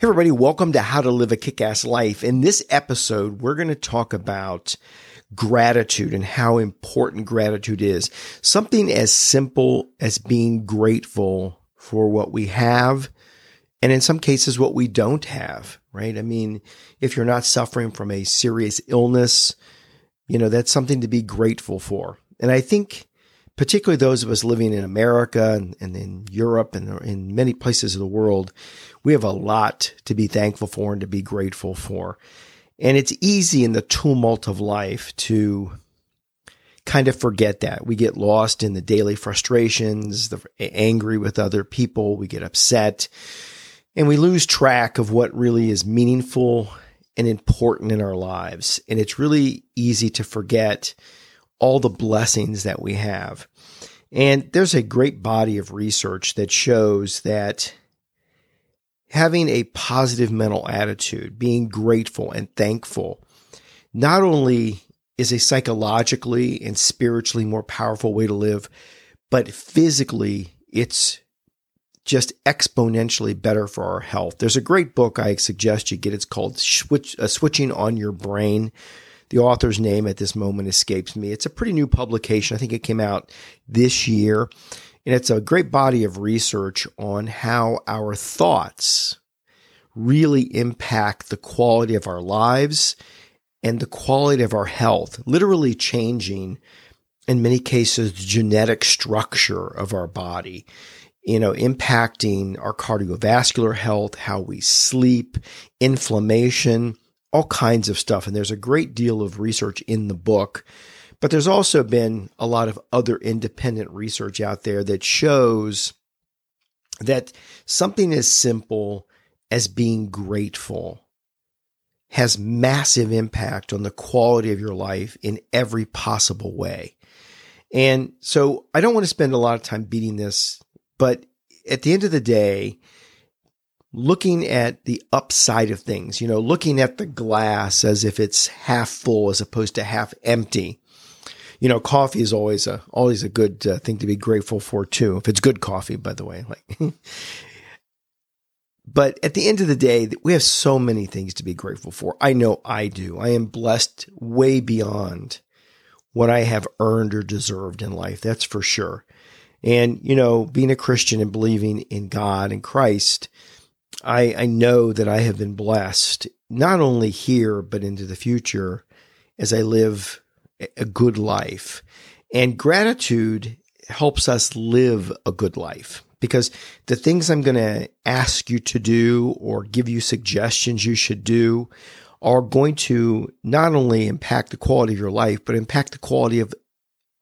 Hey, everybody, welcome to How to Live a Kick Ass Life. In this episode, we're going to talk about gratitude and how important gratitude is. Something as simple as being grateful for what we have, and in some cases, what we don't have, right? I mean, if you're not suffering from a serious illness, you know, that's something to be grateful for. And I think particularly those of us living in America and, and, in Europe and in many places of the world, we have a lot to be thankful for and to be grateful for. And it's easy in the tumult of life to kind of forget that. We get lost in the daily frustrations, the angry with other people, we get upset, and we lose track of what really is meaningful and important in our lives. And it's really easy to forget all the blessings that we have. And there's a great body of research that shows that having a positive mental attitude, being grateful and thankful, not only is a psychologically and spiritually more powerful way to live, but physically, it's just exponentially better for our health. There's a great book I suggest you get. It's called Switch, uh, Switching on Your Brain the author's name at this moment escapes me. It's a pretty new publication. I think it came out this year. And it's a great body of research on how our thoughts really impact the quality of our lives and the quality of our health, literally changing, in many cases, the genetic structure of our body you know, impacting our cardiovascular health, how we sleep, inflammation, all kinds of stuff. And there's a great deal of research in the book. But there's also been a lot of other independent research out there that shows that something as simple as being grateful has massive impact on the quality of your life in every possible way. And so I don't want to spend a lot of time beating this, but at the end of the day, looking at the upside of things, you know, looking at the glass as if it's half full as opposed to half empty. You know, coffee is always a always a good uh, thing to be grateful for too. If it's good coffee, by the way, like. but at the end of the day, we have so many things to be grateful for. I know I do. I am blessed way beyond what I have earned or deserved in life. That's for sure. And, you know, being a Christian and believing in God and Christ, I, I know that I have been blessed not only here, but into the future as I live a good life. And gratitude helps us live a good life because the things I'm going to ask you to do or give you suggestions you should do are going to not only impact the quality of your life, but impact the quality of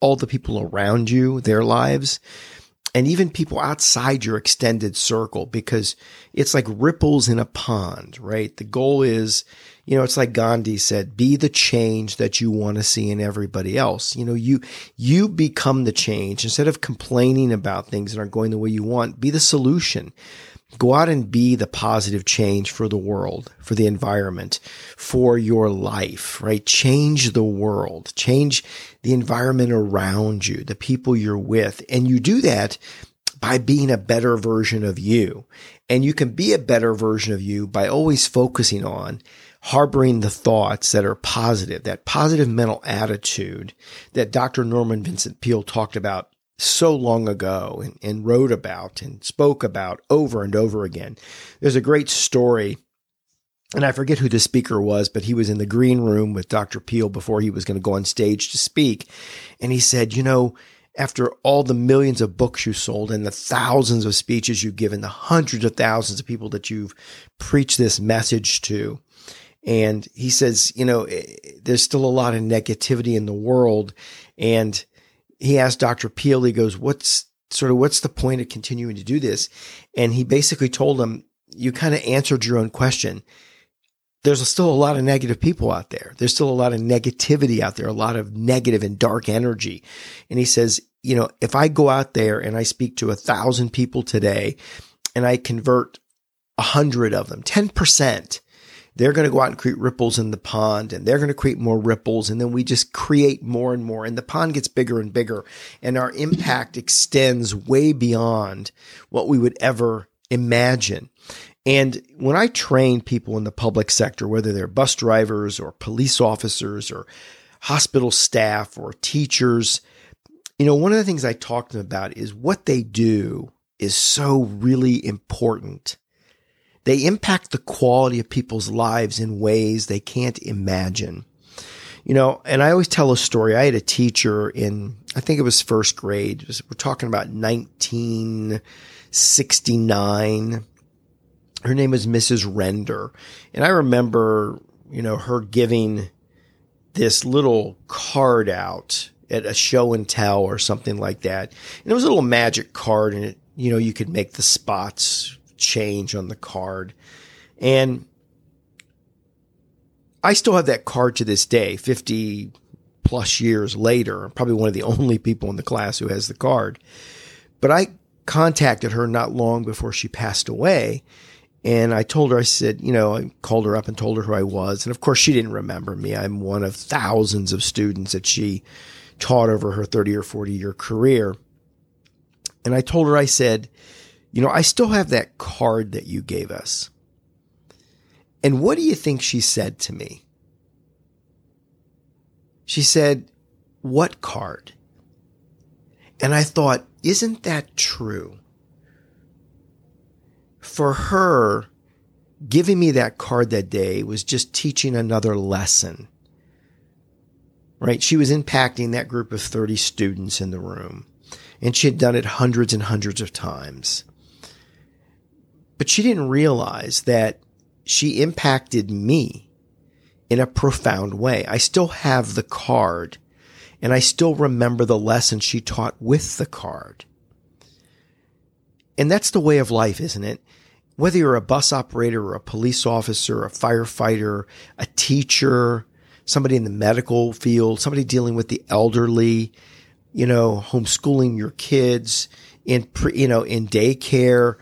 all the people around you, their lives and even people outside your extended circle because it's like ripples in a pond, right? The goal is, you know, it's like Gandhi said, be the change that you want to see in everybody else. You know, you, you become the change instead of complaining about things that aren't going the way you want, be the solution. Go out and be the positive change for the world, for the environment, for your life, right? Change the world, change the environment around you, the people you're with. And you do that by being a better version of you. And you can be a better version of you by always focusing on harboring the thoughts that are positive, that positive mental attitude that Dr. Norman Vincent Peale talked about so long ago and, and, wrote about and spoke about over and over again. There's a great story, and I forget who the speaker was, but he was in the green room with Dr. Peale before he was going to go on stage to speak. And he said, You know, after all the millions of books you sold and the thousands of speeches you've given, the hundreds of thousands of people that you've preached this message to, and he says, you know, eh, there's still a lot of negativity in the world. And he asked Dr. Peale, he goes, what's sort of what's the point of continuing to do this? And he basically told him, you kind of answered your own question. There's still a lot of negative people out there. There's still a lot of negativity out there, a lot of negative and dark energy. And he says, you know, if I go out there and I speak to a thousand people today and I convert a hundred of them, 10%, they're going to go out and create ripples in the pond and they're going to create more ripples. And then we just create more and more and the pond gets bigger and bigger and our impact extends way beyond what we would ever imagine. And when I train people in the public sector, whether they're bus drivers or police officers or hospital staff or teachers, you know, one of the things I talk to them about is what they do is so really important. They impact the quality of people's lives in ways they can't imagine. You know, and I always tell a story. I had a teacher in, I think it was first grade. Was, we're talking about 1969 her name was Mrs. Render. And I remember, you know, her giving this little card out at a show and tell or something like that. And it was a little magic card and it, you know, you could make the spots change on the card. And I still have that card to this day, 50 plus years later. probably one of the only people in the class who has the card. But I contacted her not long before she passed away and I told her, I said, you know, I called her up and told her who I was. And of course, she didn't remember me. I'm one of thousands of students that she taught over her 30 or 40 year career. And I told her, I said, you know, I still have that card that you gave us. And what do you think she said to me? She said, What card? And I thought, isn't that true? for her, giving me that card that day was just teaching another lesson. Right? She was impacting that group of 30 students in the room, and she had done it hundreds and hundreds of times. But she didn't realize that she impacted me in a profound way. I still have the card, and I still remember the lesson she taught with the card. And that's the way of life, isn't it? Whether you're a bus operator or a police officer, a firefighter, a teacher, somebody in the medical field, somebody dealing with the elderly, you know, homeschooling your kids in, you know, in daycare,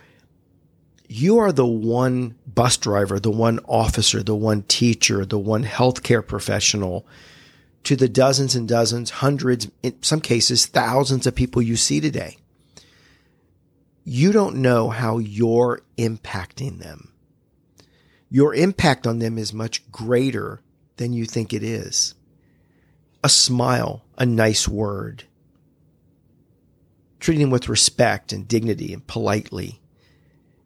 you are the one bus driver, the one officer, the one teacher, the one healthcare professional to the dozens and dozens, hundreds, in some cases, thousands of people you see today you don't know how you're impacting them. Your impact on them is much greater than you think it is. A smile, a nice word, treating them with respect and dignity and politely.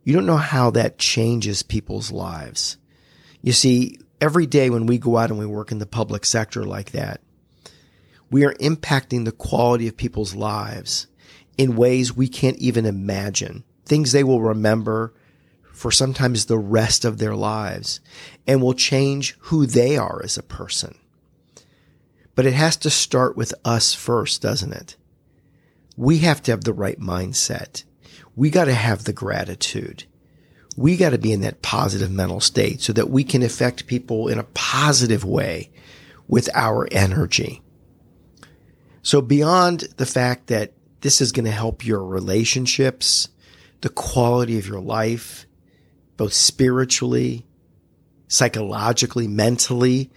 You don't know how that changes people's lives. You see, every day when we go out and we work in the public sector like that, we are impacting the quality of people's lives in ways we can't even imagine, things they will remember for sometimes the rest of their lives and will change who they are as a person. But it has to start with us first, doesn't it? We have to have the right mindset. We got to have the gratitude. We got to be in that positive mental state so that we can affect people in a positive way with our energy. So beyond the fact that this is going to help your relationships, the quality of your life, both spiritually, psychologically, mentally.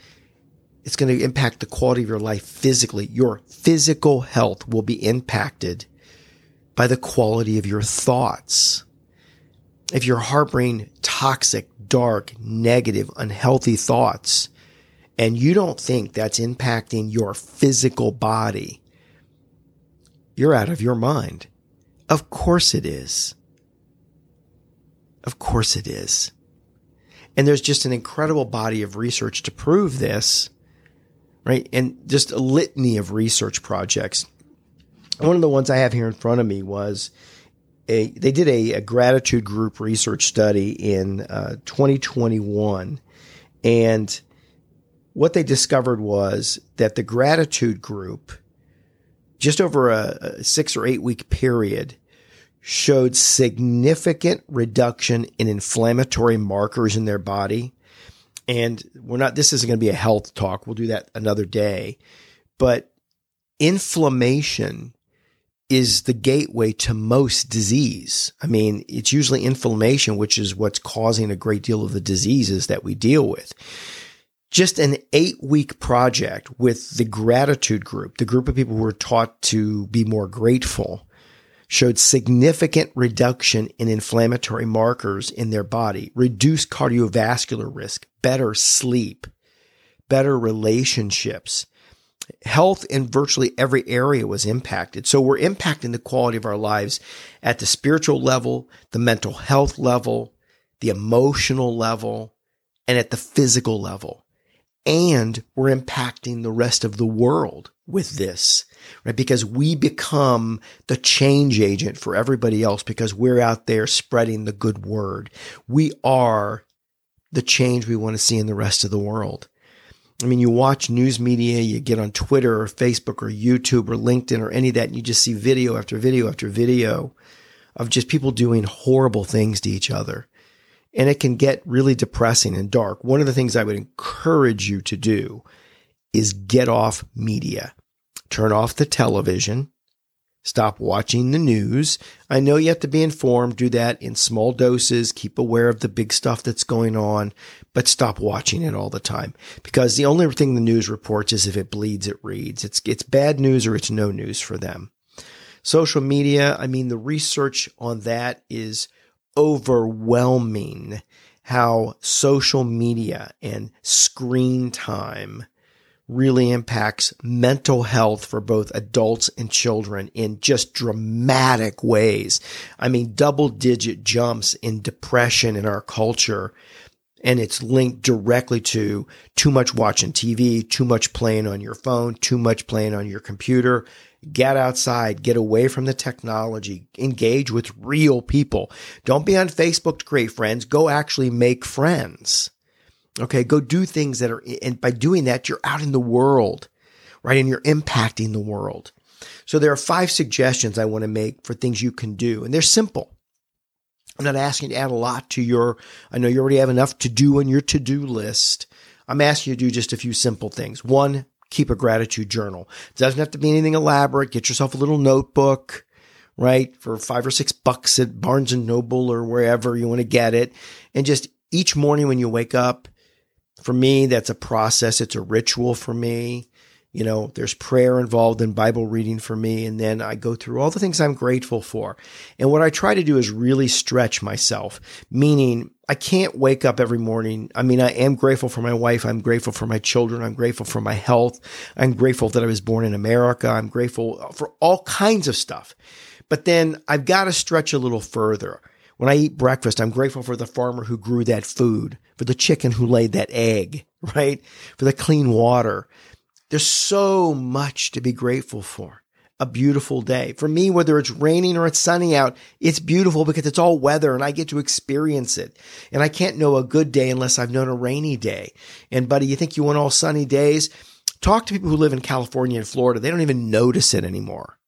It's going to impact the quality of your life physically. Your physical health will be impacted by the quality of your thoughts. If you're harboring toxic, dark, negative, unhealthy thoughts, and you don't think that's impacting your physical body, you're out of your mind. Of course it is. Of course it is. And there's just an incredible body of research to prove this, right? And just a litany of research projects. One of the ones I have here in front of me was a, they did a, a gratitude group research study in uh, 2021. And what they discovered was that the gratitude group just over a, a six or eight week period showed significant reduction in inflammatory markers in their body. And we're not, this isn't going to be a health talk. We'll do that another day. But inflammation is the gateway to most disease. I mean, it's usually inflammation, which is what's causing a great deal of the diseases that we deal with just an eight week project with the gratitude group, the group of people who were taught to be more grateful, showed significant reduction in inflammatory markers in their body, reduced cardiovascular risk, better sleep, better relationships. Health in virtually every area was impacted. So we're impacting the quality of our lives at the spiritual level, the mental health level, the emotional level, and at the physical level. And we're impacting the rest of the world with this, right? Because we become the change agent for everybody else because we're out there spreading the good word. We are the change we want to see in the rest of the world. I mean, you watch news media, you get on Twitter or Facebook or YouTube or LinkedIn or any of that, and you just see video after video after video of just people doing horrible things to each other. And it can get really depressing and dark. One of the things I would encourage you to do is get off media turn off the television, stop watching the news. I know you have to be informed, do that in small doses, keep aware of the big stuff that's going on, but stop watching it all the time because the only thing the news reports is if it bleeds, it reads. It's, it's bad news or it's no news for them. Social media, I mean, the research on that is overwhelming how social media and screen time really impacts mental health for both adults and children in just dramatic ways. I mean, double digit jumps in depression in our culture. And it's linked directly to too much watching TV, too much playing on your phone, too much playing on your computer. Get outside, get away from the technology, engage with real people. Don't be on Facebook to create friends. Go actually make friends. Okay. Go do things that are, and by doing that, you're out in the world, right? And you're impacting the world. So there are five suggestions I want to make for things you can do. And they're simple. I'm not asking you to add a lot to your, I know you already have enough to do on your to do list. I'm asking you to do just a few simple things. One, keep a gratitude journal. It doesn't have to be anything elaborate. Get yourself a little notebook, right? For five or six bucks at Barnes and Noble or wherever you want to get it. And just each morning when you wake up, for me, that's a process. It's a ritual for me. You know, there's prayer involved in Bible reading for me. And then I go through all the things I'm grateful for. And what I try to do is really stretch myself, meaning I can't wake up every morning. I mean, I am grateful for my wife. I'm grateful for my children. I'm grateful for my health. I'm grateful that I was born in America. I'm grateful for all kinds of stuff. But then I've got to stretch a little further. When I eat breakfast, I'm grateful for the farmer who grew that food, for the chicken who laid that egg, right? For the clean water. There's so much to be grateful for. A beautiful day. For me, whether it's raining or it's sunny out, it's beautiful because it's all weather and I get to experience it. And I can't know a good day unless I've known a rainy day. And buddy, you think you want all sunny days? Talk to people who live in California and Florida. They don't even notice it anymore.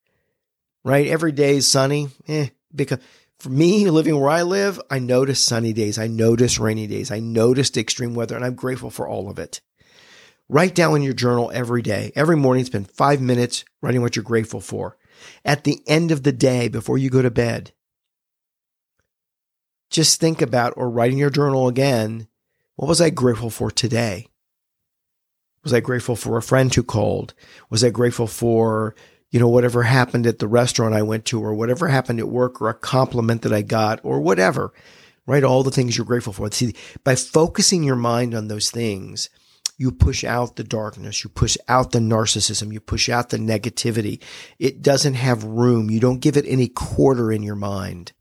Right? Every day is sunny. Eh, because for me, living where I live, I notice sunny days. I notice rainy days. I notice extreme weather, and I'm grateful for all of it. Write down in your journal every day. Every morning, spend five minutes writing what you're grateful for. At the end of the day, before you go to bed, just think about or write in your journal again what was I grateful for today? Was I grateful for a friend who called? Was I grateful for you know, whatever happened at the restaurant I went to or whatever happened at work or a compliment that I got or whatever, right? All the things you're grateful for. See, by focusing your mind on those things, you push out the darkness, you push out the narcissism, you push out the negativity. It doesn't have room. You don't give it any quarter in your mind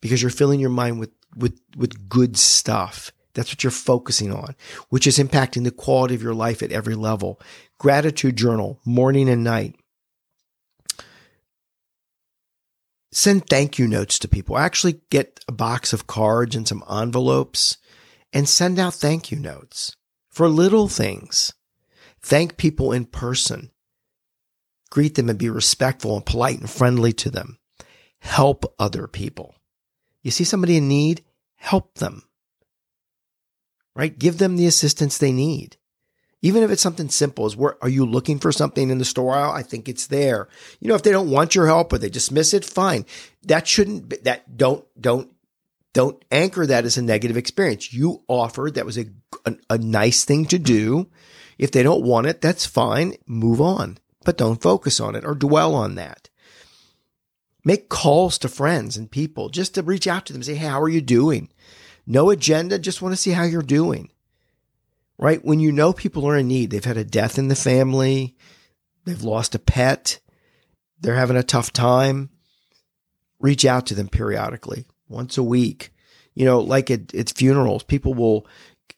because you're filling your mind with, with, with good stuff. That's what you're focusing on, which is impacting the quality of your life at every level. Gratitude journal, morning and night. Send thank you notes to people. Actually get a box of cards and some envelopes and send out thank you notes for little things. Thank people in person. Greet them and be respectful and polite and friendly to them. Help other people. You see somebody in need? Help them. Right? Give them the assistance they need. Even if it's something simple as where are you looking for something in the store aisle? I think it's there. You know, if they don't want your help or they dismiss it, fine. That shouldn't that don't don't don't anchor that as a negative experience. You offered that was a, a, a nice thing to do. If they don't want it, that's fine. Move on, but don't focus on it or dwell on that. Make calls to friends and people just to reach out to them, say, Hey, how are you doing? No agenda, just want to see how you're doing. Right? When you know people are in need, they've had a death in the family, they've lost a pet, they're having a tough time, reach out to them periodically, once a week. You know, like at, at funerals, people will,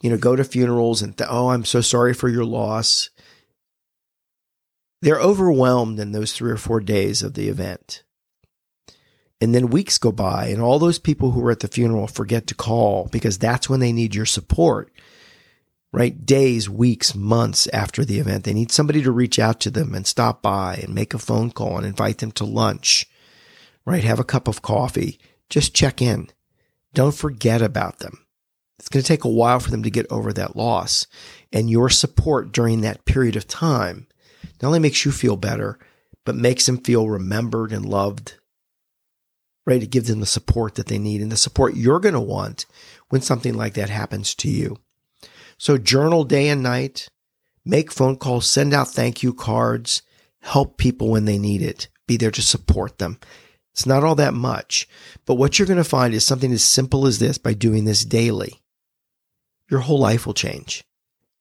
you know, go to funerals and, th- oh, I'm so sorry for your loss. They're overwhelmed in those three or four days of the event. And then weeks go by, and all those people who were at the funeral forget to call because that's when they need your support, right? Days, weeks, months after the event. They need somebody to reach out to them and stop by and make a phone call and invite them to lunch, right? Have a cup of coffee. Just check in. Don't forget about them. It's going to take a while for them to get over that loss. And your support during that period of time not only makes you feel better, but makes them feel remembered and loved right? To give them the support that they need and the support you're going to want when something like that happens to you. So journal day and night, make phone calls, send out thank you cards, help people when they need it, be there to support them. It's not all that much, but what you're going to find is something as simple as this by doing this daily. Your whole life will change.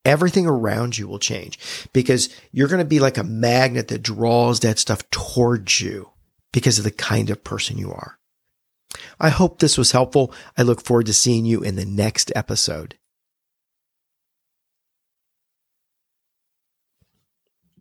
Everything around you will change because you're going to be like a magnet that draws that stuff towards you because of the kind of person you are. I hope this was helpful. I look forward to seeing you in the next episode.